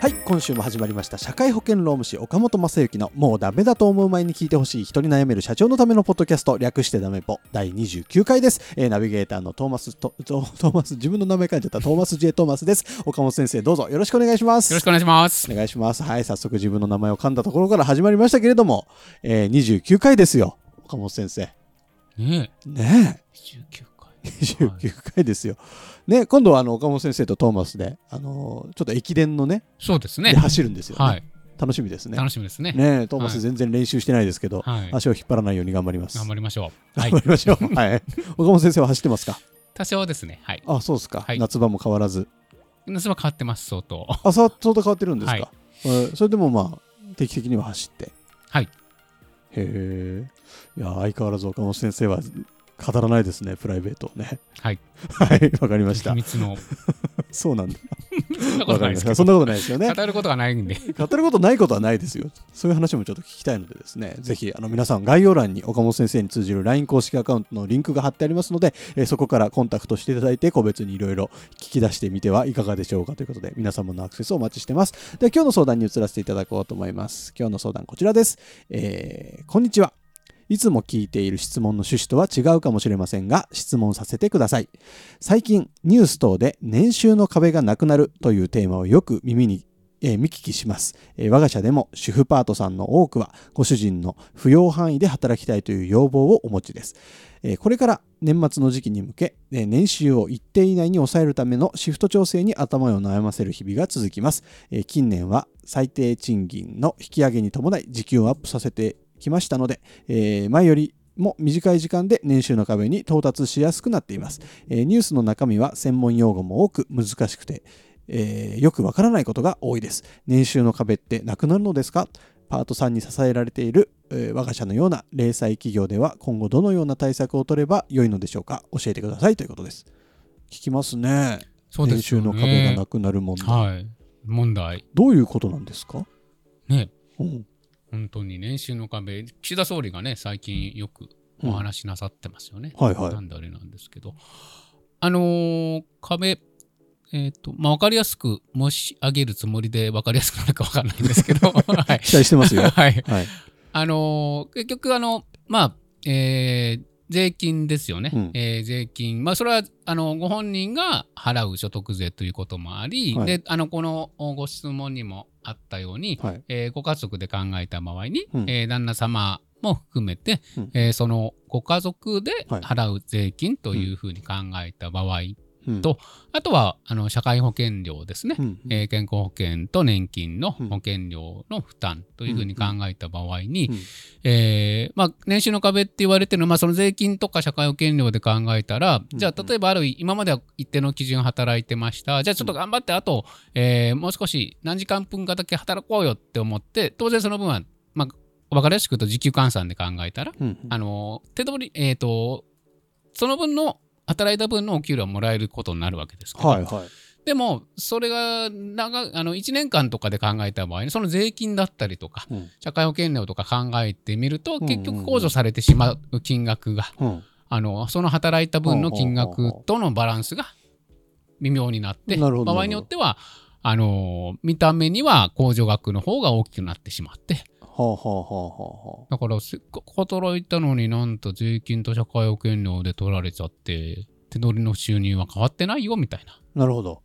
はい今週も始まりました社会保険労務士岡本正幸のもうダメだと思う前に聞いてほしい人に悩める社長のためのポッドキャスト略してダメポ第29回です、えーナビゲーターのトーマストトトーマス自分の名前書いちゃったトーマス J トーマスです。岡本先生どうぞよろしくお願いします。よろしくお願いします。お願いします。はい早速自分の名前を噛んだところから始まりましたけれども、えー、29回ですよ。岡本先生。ねねえ、19回。え29回ですよね今度はあの岡本先生とトーマスであのーちょっと駅伝のねそうですねで。走るんですよね、はい。楽しみですね楽しみですね。ねえ、トーマスはい全然練習してないですけど、はい。足を引っ張らないように頑張ります。頑張りましょう。はい頑張。りましょう。はい。岡本先生は走ってますか？多少ですね。はい。あ、そうですか、はい夏場も変わらず。夏は変わってます、相当。あ、さ相当変わってるんですか、はいえーそれでもまあ、定期的には走って。はい。へえ。いや、相変わらず岡本先生は語らないですね、プライベートをね。はい。はい、わかりました秘。密の。そうなんだ。そんなこ。とないです。そんなことないですよね。語ることがないんで。語ることないことはないですよ。そういう話もちょっと聞きたいのでですね、ぜひあの皆さん概要欄に岡本先生に通じる LINE 公式アカウントのリンクが貼ってありますので、えーそこからコンタクトしていただいて個別にいろいろ聞き出してみてはいかがでしょうかということで皆様のアクセスをお待ちしてます。では今日の相談に移らせていただこうと思います。今日の相談こちらです。えーこんにちは。いつも聞いている質問の趣旨とは違うかもしれませんが、質問させてください。最近、ニュース等で年収の壁がなくなるというテーマをよく耳にえー見聞きします、えー我が社でも主婦パートさんの多くはご主人の扶養範囲で働きたいという要望をお持ちです、えーこれから年末の時期に向け、えー年収を一定以内に抑えるためのシフト調整に頭を悩ませる日々が続きます、えー近年は最低賃金の引き上げに伴い時給をアップさせてきましたので、えー前よりも短い時間で年収の壁に到達しやすくなっています、えーニュースの中身は専門用語も多く難しくてえーよくわからないことが多いです。年収の壁ってなくなるのですか？パートさんに支えられている、えー我が社のような零細企業では今後どのような対策を取れば良いのでしょうか？教えてくださいということです。聞きますね。そうで年収す。の壁がなくなる問題。はい。問題。どういうことなんですか、ね。うん本当に年収の壁。岸田総理がね、最近よくお話しなさってますよね。はいはいなんであれなんですけど。あのー壁、えっ、と、まあ、わかりやすく申し上げるつもりでわかりやすくなるかわかんないんですけど、はい。期待してますよ。はい。はい。あのー結局、あの、まあ、えー税金ですよね。うんえー税金。まあ、それは、あの、ご本人が払う所得税ということもあり、はいで、あの、このご質問にもあったように、はい。えーご家族で考えた場合に、うん。えー旦那様も含めて、うん。えーそのご家族ではい。払う税金というふうに考えた場合、うんとあとはあの社会保険料ですね、うんえー健康保険と年金のうん。保険料の負担というふうに考えた場合に、うんえーまあ、年収の壁って言われてるのは、まあ、その税金とか社会保険料で考えたら、うんじゃあ例えばある今までは一定の基準働いてました。じゃあちょっと頑張ってあと、えーもう少し何時間分かだけ働こうよって思って当然その分は、まあ、分かりやすく言うと時給換算で考えたら、うんあの手取り、えー、とその分の働いた分のお給料はもらえることになるわけですけど、はいはい。でもそれが長あの1年間とかで考えた場合にその税金だったりとかうん。社会保険料とか考えてみるとうん。うん結局控除されてしまう金額が、うん。あのその働いた分の金額とのバランスが微妙になってなるほど。場合によってはあの見た目には控除額の方が大きくなってしまってはあはあはあはあはあ。だからせっかく働いたのになんと税金と社会保険料で取られちゃって手取りの収入は変わってないよみたいななるほど。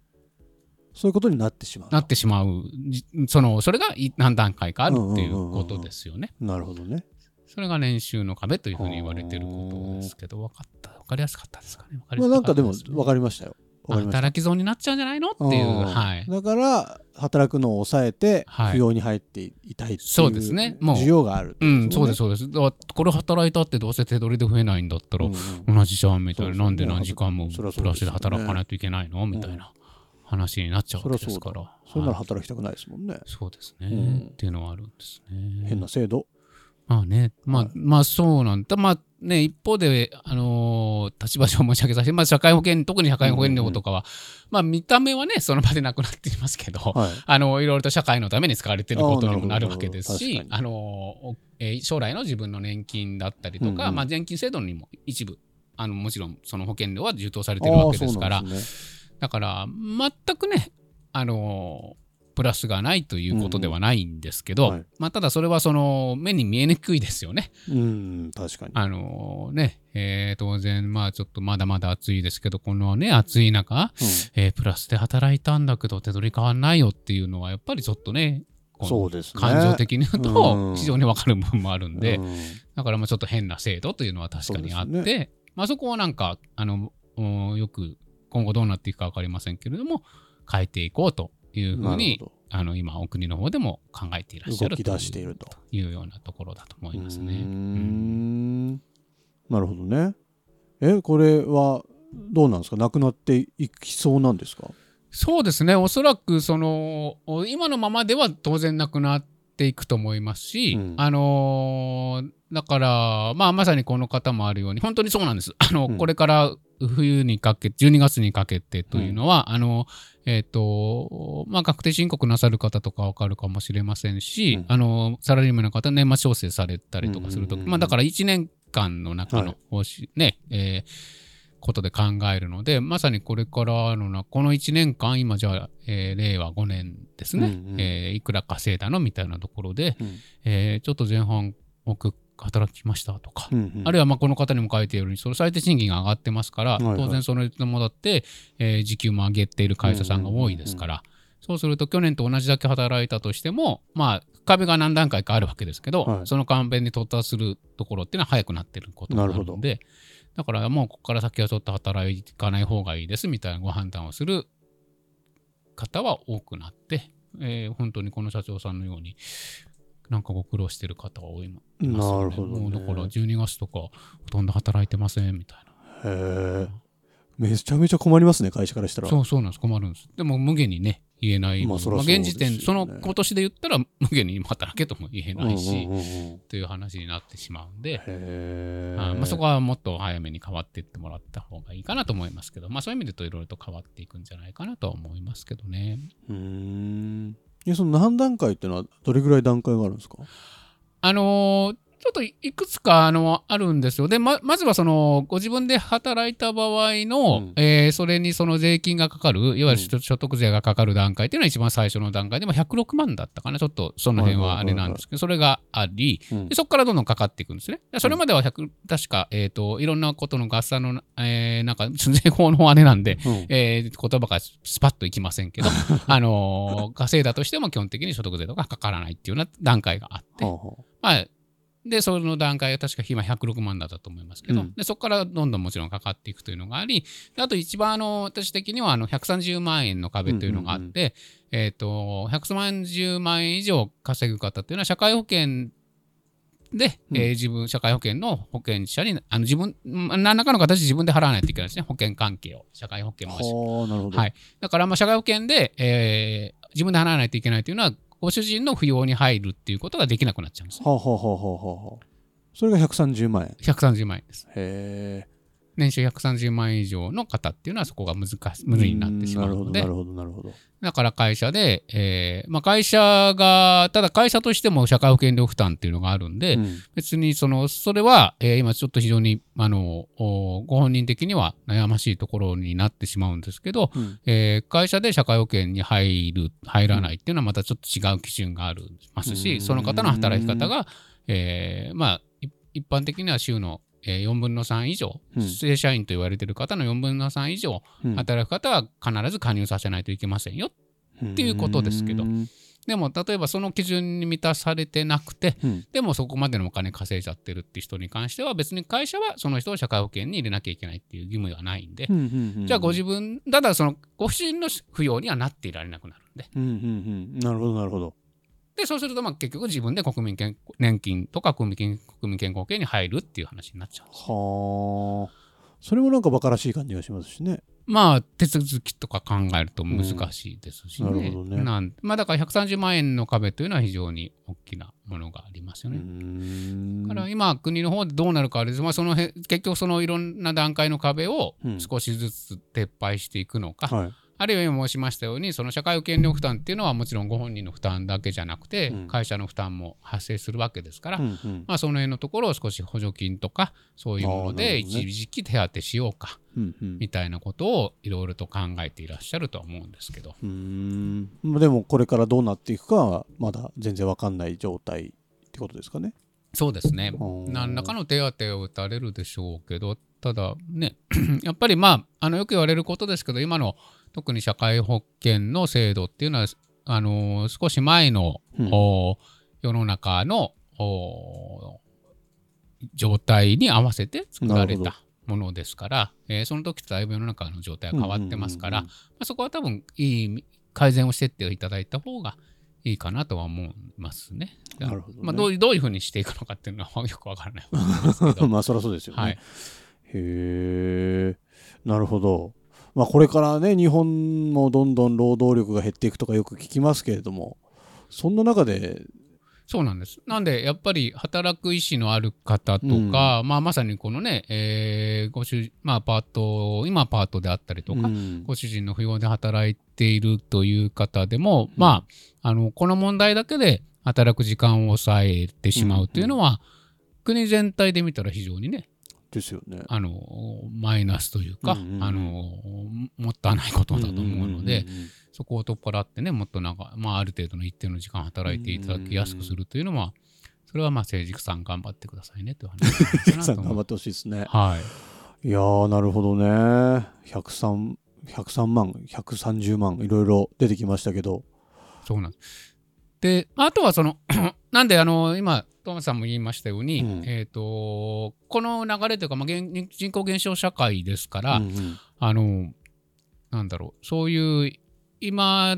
そういうことになってしまう。なってしまうじそのそれがい何段階かあるっていうことですよね。なるほどね。それが年収の壁というふうに言われてることですけど分かった分かりやすかったですかね分かりまあなんかでも分かりましたよ。働き損になっちゃうんじゃないの？っていう、うん。はい。だから働くのを抑えてはい。扶養に入っていたいっていうそうですね。もう。需要があるってうん、そうです、すそうです。だこれ働いたってどうせ手取りで増えないんだったら、同じじゃんみたいな、そうですね。なんで何時間もプラスで働かないといけないの？みたいな話になっちゃうわけですから。それならはい働きたくないですもんね。そうですね、うん。っていうのはあるんですね。変な制度？まあね、まあ、はい。まあそうなんだ。まあね、一方で、あのー立場上申し上げさせて、まあ社会保険、特に社会保険料とかは、まあ見た目はね、その場でなくなっていますけど、はい。あのいろいろと社会のために使われていることにもなるわけですしあのおえー将来の自分の年金だったりとか、うんうん。まあ、年金制度にも一部あのもちろんその保険料は充当されているわけですからね。だから全くねあのプラスがないということではないんですけど、うんはい。まあ、ただそれはその目に見えにくいですよね。うん確かに。あのねえー当然まあちょっとまだまだ暑いですけどこのね暑い中、えープラスで働いたんだけど手取り変わんないよっていうのはやっぱりちょっとねそうですね。感情的に言ううとん。非常に分かる部分もあるんで、うん。だからまあちょっと変な制度というのは確かにあって、そうですまあ、そこはなんかあのうんよく今後どうなっていくか分かりませんけれども変えていこうというふうなにあの今お国の方でも考えていらっしゃる動き出していると。というようなところだと思いますね。うん。ん。なるほどね。えこれはどうなんですか？なくなっていきそうなんですか？そうですね、おそらくその今のままでは当然なくなっていくと思いますし、うん。あのーだから、まあ、まさにこの方もあるように、本当にそうなんです。あの、うん。これから冬にかけ、12月にかけてというのは、あの、えっ、と、まあ、確定申告なさる方とかわかるかもしれませんし、うん。あの、サラリーマンの方、年末調整されたりとかすると、うんうん。うんまあ、だから1年間の中はい。の方針、ね、えーことで考えるので、まさにこれからのな、この1年間、今じゃあ、えー令和5年ですね、うんうん。えーいくら稼いだのみたいなところで、うん。えーちょっと前半多く働きましたとか、うんうん。あるいはまあこの方にも書いているように、その最低賃金が上がってますから、はいはい。当然それともだって、えー時給も上げている会社さんが多いですから、そうすると去年と同じだけ働いたとしても、まあ、壁が何段階かあるわけですけど、はい。その壁に到達するところっていうのは早くなってることになので、だからもうここから先はちょっと働かない方がいいですみたいなご判断をする方は多くなって、えー本当にこの社長さんのように、なんかご苦労してる方は多いますよね。なるほどね。もうだから12月とかほとんど働いてませんみたいな。へえめちゃめちゃ困りますね会社からしたら。そうそうなんです、困るんです。でも無限にね、言えない。まあそらそね。現時点、その今年で言ったら無限に働けとも言えないし、という話になってしまうんで、あまあ、そこはもっと早めに変わっていってもらった方がいいかなと思いますけど、まあ、そういう意味でといろいろと変わっていくんじゃないかなとは思いますけどね。うーんその何段階っていうのはどれぐらい段階があるんですか？あのーちょっといくつかあのあるんですよ。でままずはそのご自分で働いた場合の、うん。えーそれにその税金がかかるいわゆるうん。所得税がかかる段階っていうのは一番最初の段階でも106万だったかな。ちょっとその辺はあれなんですけどそれがありうん。でそこからどんどんかかっていくんですね。でそれまでは100確か、えー、といろんなことの合算の、えーなんか税法のあれなんで、うん。えー言葉がスパッといきませんけど、あのー稼いだとしても基本的に所得税とかかからないっていうような段階があって、まあ、で、その段階は確か今106万だったと思いますけど、うん。でそこからどんどんもちろんかかっていくというのがあり、であと一番あの私的にはあの130万円の壁というのがあって、えっ、と、130万円以上稼ぐ方っていうのは社会保険で、うん。えー自分、社会保険の保険者に、あの自分、うん何らかの形で自分で払わないといけないですね、保険関係を、社会保険もし。はい。だからまあ社会保険で、えー自分で払わないといけないというのは、ご主人の扶養に入るっていうことができなくなっちゃうんですね。はあはあはあはあはあそれが130万円へ130万円です。え年収130万円以上の方っていうのはそこが難し無理になってしまうので。なるほどなるほどなるほだから会社で、えーまあ、会社がただ会社としても社会保険料負担っていうのがあるんで、どうん。別にそのそれは、えー今ちょっと非常にあのおご本人的には悩ましいところになってしまうんですけど、うん。えー会社で社会保険に入る入らないっていうのはまたちょっと違う基準がありますし、うん。その方の働き方が、えーまあい一般的には週のえー4分の3以上、うん。正社員と言われている方の4分の3以上うん。働く方は必ず加入させないといけませんよ。っていうことですけど。うん。でも例えばその基準に満たされてなくてうん。でもそこまでのお金稼いじゃってるって人に関しては別に会社はその人を社会保険に入れなきゃいけないっていう義務はないんで、うんうんうんじゃあご自分ただそのご主人の扶養にはなっていられなくなるんで。うんうんうん。なるほどなるほどでそうするとまあ結局自分で国民健年金とか国民健国民健康保険に入るっていう話になっちゃうんです。はあ。それもなんかバカらしい感じがしますしね。まあ手続きとか考えると難しいですしね。うん。なるほどね。なんまあだから130万円の壁というのは非常に大きなものがありますよね。ん。だから今国の方でどうなるかあれです、まあ、そのへ結局そのいろんな段階の壁をうん。少しずつ撤廃していくのか、はいあるいは今申しましたようにその社会保険料負担っていうのはもちろんご本人の負担だけじゃなくて、うん。会社の負担も発生するわけですから、うんうん。まあ、その辺のところを少し補助金とかそういうもので一時期手当てしようかうんうん。みたいなことをいろいろと考えていらっしゃるとは思うんですけど。うーん。まあでもこれからどうなっていくかはまだ全然わかんない状態ってことですかね。そうですね。何らかの手当を打たれるでしょうけどただね やっぱりまああのよく言われることですけど今の特に社会保険の制度っていうのはあの少し前の、うんお世の中のお状態に合わせて作られたものですから、えーその時とだいぶ世の中の状態は変わってますから、まあ、そこは多分いい改善をしてっていただいた方がいいかなとは思いますね。なるほどねまあ、どういうどういうふうにしていくのかっていうのはよくわからない。まあそりゃそうですよね。はい、へえなるほど。まあこれからね日本もどんどん労働力が減っていくとかよく聞きますけれどもそんな中でそうなんです。なんで、やっぱり働く意思のある方とか、まあ、まさにこのね、えーご主まあ、パート、今パートであったりとか、うん。ご主人の扶養で働いているという方でも、まあ、あの、この問題だけで働く時間を抑えてしまうというのは、国全体で見たら非常にね、ですよね。あの、マイナスというか、うんうんうんあの、もったいないことだと思うので、んんんんそこを取っ払ってね、もっとなんか、まあ、ある程度の一定の時間働いていただきやすくするというのは、それはまあ、政治さん頑張ってくださいねという話関さん頑張はってほしいですね。はい。いやーなるほどね。103 103万130万いろいろ出てきましたけど。そうなんです。で、あとはその、なんで、あの、今、トーマスさんも言いましたように、うん。えっ、と、この流れというか、まあ、現人口減少社会ですから、うんうん。あの、なんだろう、そういう、今、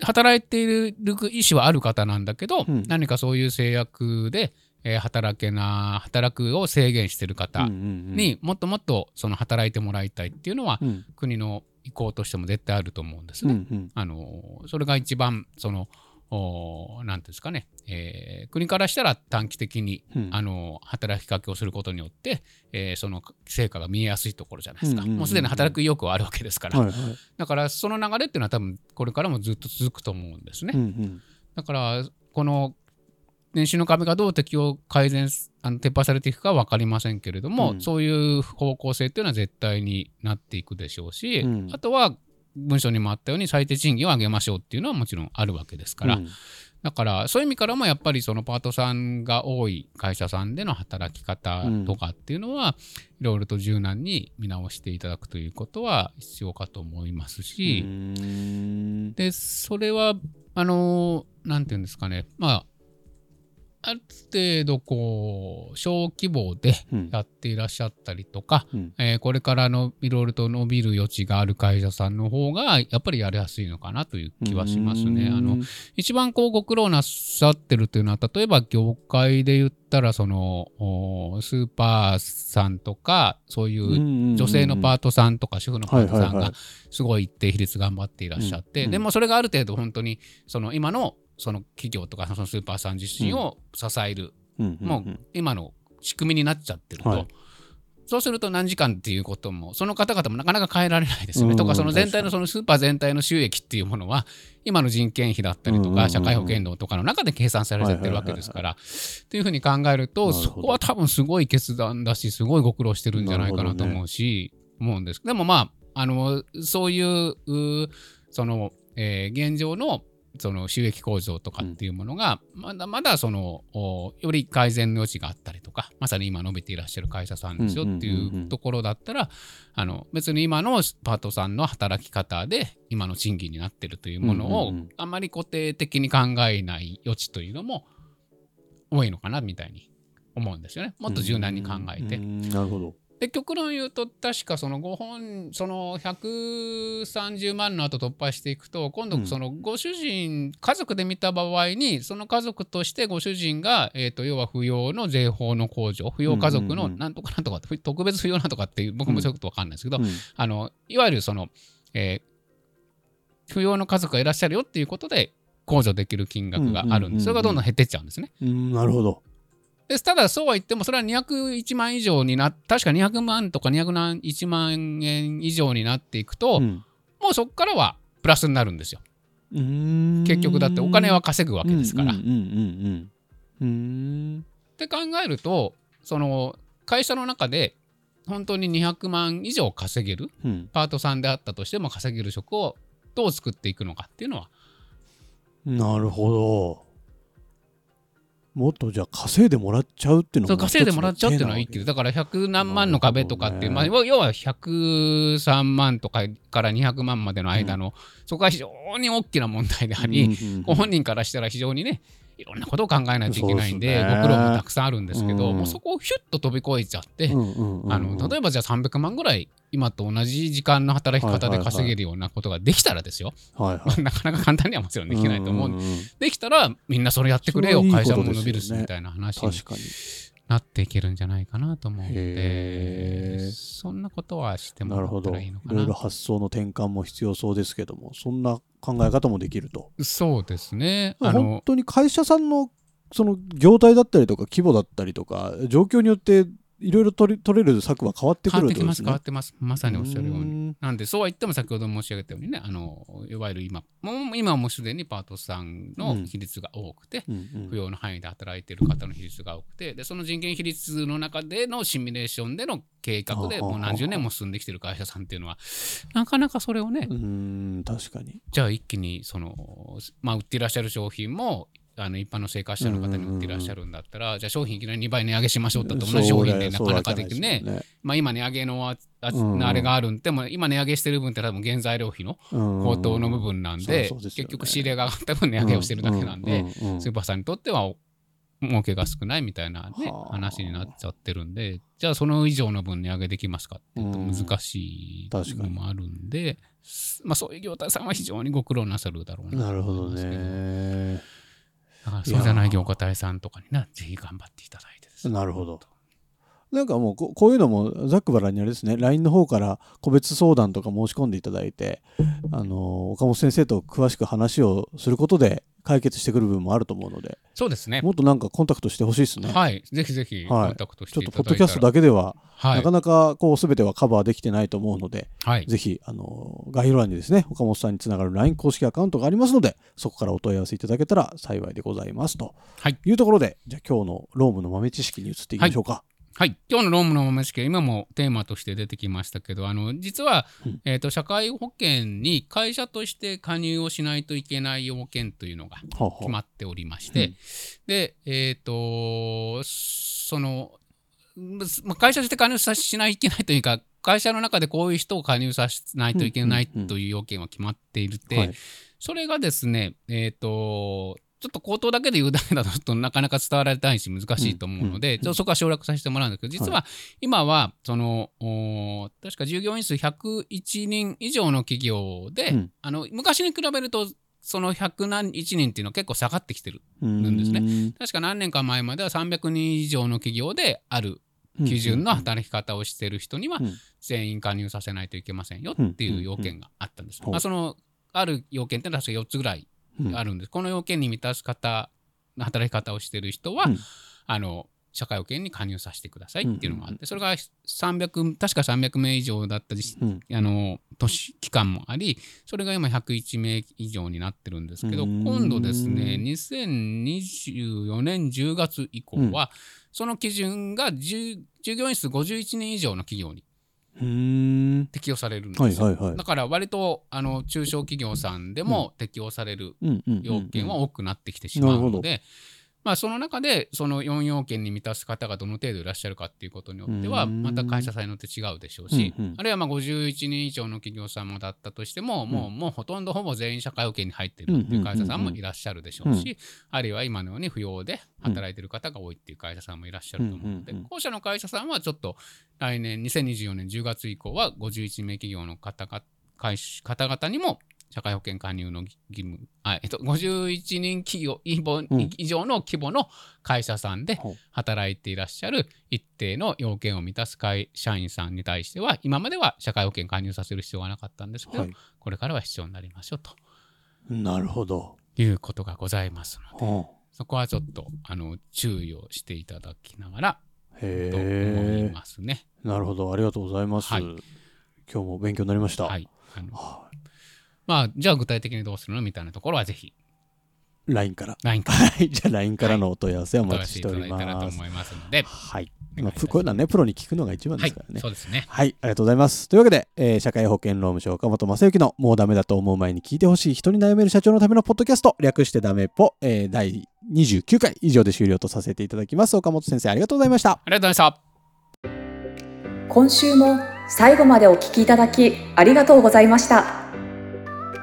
働いている意思はある方なんだけど、うん。何かそういう制約で、えー働けな、働くを制限している方にもっともっとその働いてもらいたいっていうのは、うん。国の意向としても絶対あると思うんですね。うんうん。あのそれが一番そのおなんていうんですかね、えー国からしたら短期的に、うん。あの働きかけをすることによって、えーその成果が見えやすいところじゃないですか、うんうんうんうん。もうすでに働く意欲はあるわけですから、はいはい。だからその流れっていうのは多分これからもずっと続くと思うんですね、うんうん。だからこの年収の壁がどう適用改善すあの撤廃されていくかは分かりませんけれども、うん。そういう方向性っていうのは絶対になっていくでしょうし、うん。あとは文書にもあったように最低賃金を上げましょうっていうのはもちろんあるわけですから、うん。だからそういう意味からもやっぱりそのパートさんが多い会社さんでの働き方とかっていうのは、いろいろと柔軟に見直していただくということは必要かと思いますし、うーん。でそれはあのなんていうんですかね。まあある程度こう小規模でうん。やっていらっしゃったりとか、うん。えーこれからのいろいろと伸びる余地がある会社さんの方がやっぱりやりやすいのかなという気はしますね。あの一番こうご苦労なさってるというのは例えば業界で言ったらそのおスーパーさんとかそういう女性のパートさんとか主婦のパートさんがすごい一定比率頑張っていらっしゃって、うん。でもそれがある程度本当にその今のその企業とかそのスーパーさん自身を支える、もう今の仕組みになっちゃってると、はい。そうすると何時間っていうこともその方々もなかなか変えられないですよね。うんとかその全体のそのスーパー全体の収益っていうものは今の人件費だったりとか社会保険料とかの中で計算されちゃってるわけですから。っていうふうに考えるとそこは多分すごい決断だしすごいご苦労してるんじゃないかなと思うし、思うんです。でもまああのそういううその、えー現状のその収益向上とかっていうものがまだまだそのおより改善の余地があったりとかかまさに今伸びていらっしゃる会社さんですよっていうところだったらあの別に今のパートさんの働き方で今の賃金になってるというものをあんまり固定的に考えない余地というのも多いのかなみたいに思うんですよね。もっと柔軟に考えて。う。んなるほどで極論言うと確かその5本その130万の後突破していくと今うん。度そのご主人、家族で見た場合にその家族としてご主人が、えー、と要は扶養の税法の控除扶養家族うんうんうん。のなんとかなんとかふ特別扶養なんとかっていう僕もそういうこと分かんないですけど、うん。あのいわゆるその、えー扶養の家族がいらっしゃるよっていうことで控除できる金額があるんうんうんうんうん。ですそれがどんどん減っていっちゃうんですね。うんなるほどでただそうは言ってもそれは201万以上にな確か200万とか201万円以上になっていくと、うん。もうそこからはプラスになるんですよ。結局だってお金は稼ぐわけですから。うんうんうんうんうん。って考えるとその会社の中で本当に200万以上稼げるうんうん。パートさんであったとしても稼げる職をどう作っていくのかっていうのはなるほどもっとじゃあ稼いでもらっちゃうっていうのそ稼いでもらっちゃうっていうのはいいけどだから100何万の壁とかっていう、まあ、要は103万とかから200万までの間の、そこが非常に大きな問題であり、ご本人からしたら非常にねいろんなことを考えないといけないんでご苦労もたくさんあるんですけど、うん。もうそこをヒュッと飛び越えちゃって、うんうんうんあの例えばじゃあ300万ぐらい今と同じ時間の働き方で稼げるようなことができたらですよ、はいはい。ま あなかなか簡単にはもちろんできないと思うんで、んんん。できたらみんなそれやってくれよ。それはいい会社も伸びるしみたいな話に。確かになっていけるんじゃないかなと思うのでそんなことはしてもなるほどいらったらいいのかろいろな。発想の転換も必要そうですけどもそんな考え方もできるとそうですね。あ本の当に会社さんのその業態だったりとか規模だったりとか状況によっていろいろ取り取れる策は変わってく変わってきます、るってことですね変わってます。まさにおっしゃるように。になんでそうは言っても先ほど申し上げたようにねあのいわゆる今もう今はもうすでにパートさんの比率が多くて、扶養の範囲で働いている方の比率が多くてでその人件比率の中でのシミュレーションでの計画でもう何十年も進んできてる会社さんっていうのはなかなかそれをね、うん確かに。じゃあ一気にその、まあ、売っていらっしゃる商品もあの一般の生活者の方に売っていらっしゃるんだったら、じゃあ商品いきなり2倍値上げしましょうって言ったら同じ商品でなかなかできね。まあ、今値上げのああれがあるんでも今値上げしてる分って多分原材料費の高騰の部分なんで,、結局仕入れが上がった分値上げをしてるだけなんで、スーパーさんにとっては儲けが少ないみたいな、ねはあ。話になっちゃってるんでじゃあその以上の分値上げできますかっていうとうん。難しいのもあるんで、まあ、そういう業態さんは非常にご苦労なさるだろうななるほどねだからそうじゃない業界さんとかになぜひ頑張っていただいてですね。なるほど。なんかもうここういうのもざっくばらんにあれですね。LINE の方から個別相談とか申し込んでいただいてあの岡本先生と詳しく話をすることで解決してくる部分もあると思うので。そうですね。もっとなんかコンタクトしてほしいですね、はい。ぜひぜひコンタクトしちょてっとポッドキャスいただいたらトだけでは、はい。なかなかこう全てはカバーできてないと思うので、はい。ぜひあの概要欄にですね岡本さんにつながる LINE 公式アカウントがありますのでそこからお問い合わせいただけたら幸いでございますとはい。いうところでじゃあ今日のロームの豆知識に移っていきましょうか。はい、今日のロームの豆知識は今もテーマとして出てきましたけどあの実は、うん。えー、と社会保険に会社として加入をしないといけない要件というのが決まっておりまして、うん。でえっ、とそのまあ会社として加入さしないといけないというか会社の中でこういう人を加入させないといけないという要件は決まっているて、はい。それがですねえっ、とちょっと口頭だけで言うだけだとなかなか伝わられないし難しいと思うので、うんちょっとそこは省略させてもらうんですけど実は今はその、お確か従業員数101人以上の企業で、うん。あの昔に比べるとその100何1人っていうのは結構下がってきてるうんですね。ね。確か何年か前までは300人以上の企業である基準の働き方をしている人にはうん。全員加入させないといけませんよっていう要件があったんです。う。んまあ、そのある要件って確か4つぐらいうんあるんです。この要件に満たす方の働き方をしている人は、うん。あの社会保険に加入させてくださいっていうのがあって、それが300確か300名以上だったりしうん。あの年期間もありそれが今101名以上になってるんですけどうん。今度ですね2024年10月以降は、その基準が10従業員数51人以上の企業にうん適用されるんですよ、はいはいはい。だから割とあの中小企業さんでも適用されるうんうんうん要件は多くなってきてしまうので、まあ、その中でその4要件に満たす方がどの程度いらっしゃるかっていうことによってはうん。また会社さんによって違うでしょうし、あるいはまあ51人以上の企業様だったとしても、もうもうほとんどほぼ全員社会保険に入ってるっていう会社さんもいらっしゃるでしょうし、あるいは今のように扶養で働いてる方が多いっていう会社さんもいらっしゃると思うので、後者の会社さんはちょっと来年2024年10月以降は51名企業の方が会社方々にも社会保険加入の義務、あえっと、51人企業以上の規模の会社さんで働いていらっしゃる一定の要件を満たす会社員さんに対しては今までは社会保険加入させる必要がなかったんですけど、はいこれからは必要になりましょうとなるほど。いうことがございますのではそこはちょっとあの注意をしていただきながらと思いえ。ますね。なるほど。ありがとうございます。はい今日も勉強になりました。はいあのはまあ、じゃあ具体的にどうするのみたいなところはぜひい LINE から。LINE からはい。じゃあ LINE からのお問い合わせをお待ちしておりわせいただいたらとます。思いますので、はい。ますまあプこういうのはね、プロに聞くのが一番はいですからね。そうですね。はい、ありがとうございます。というわけで、えー社会保険労務省岡本正幸のもうダメだと思う前に聞いてほしい人に悩める社長のためのポッドキャスト、略してダメポ、えー第29回以上で終了とさせていただきます。岡本先生、ありがとうございました。ありがとうございました。今週も最後までお聞きいただきありがとうございました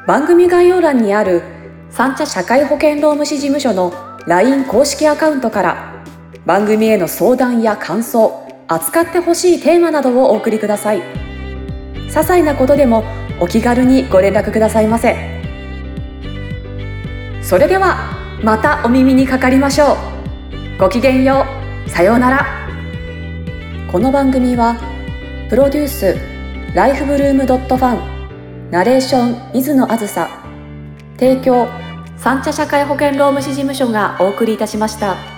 番組概要欄にある三茶社会保険労務士事務所の LINE 公式アカウントから番組への相談や感想扱ってほしいテーマなどをお送りください。些細なことでもお気軽にご連絡くださいませ。それではまたお耳にかかりましょう。ごきげんよう。さようなら。この番組はプロデュースライフブルームドットファンナレーション水野あずさ提供三茶社会保険労務士事務所がお送りいたしました。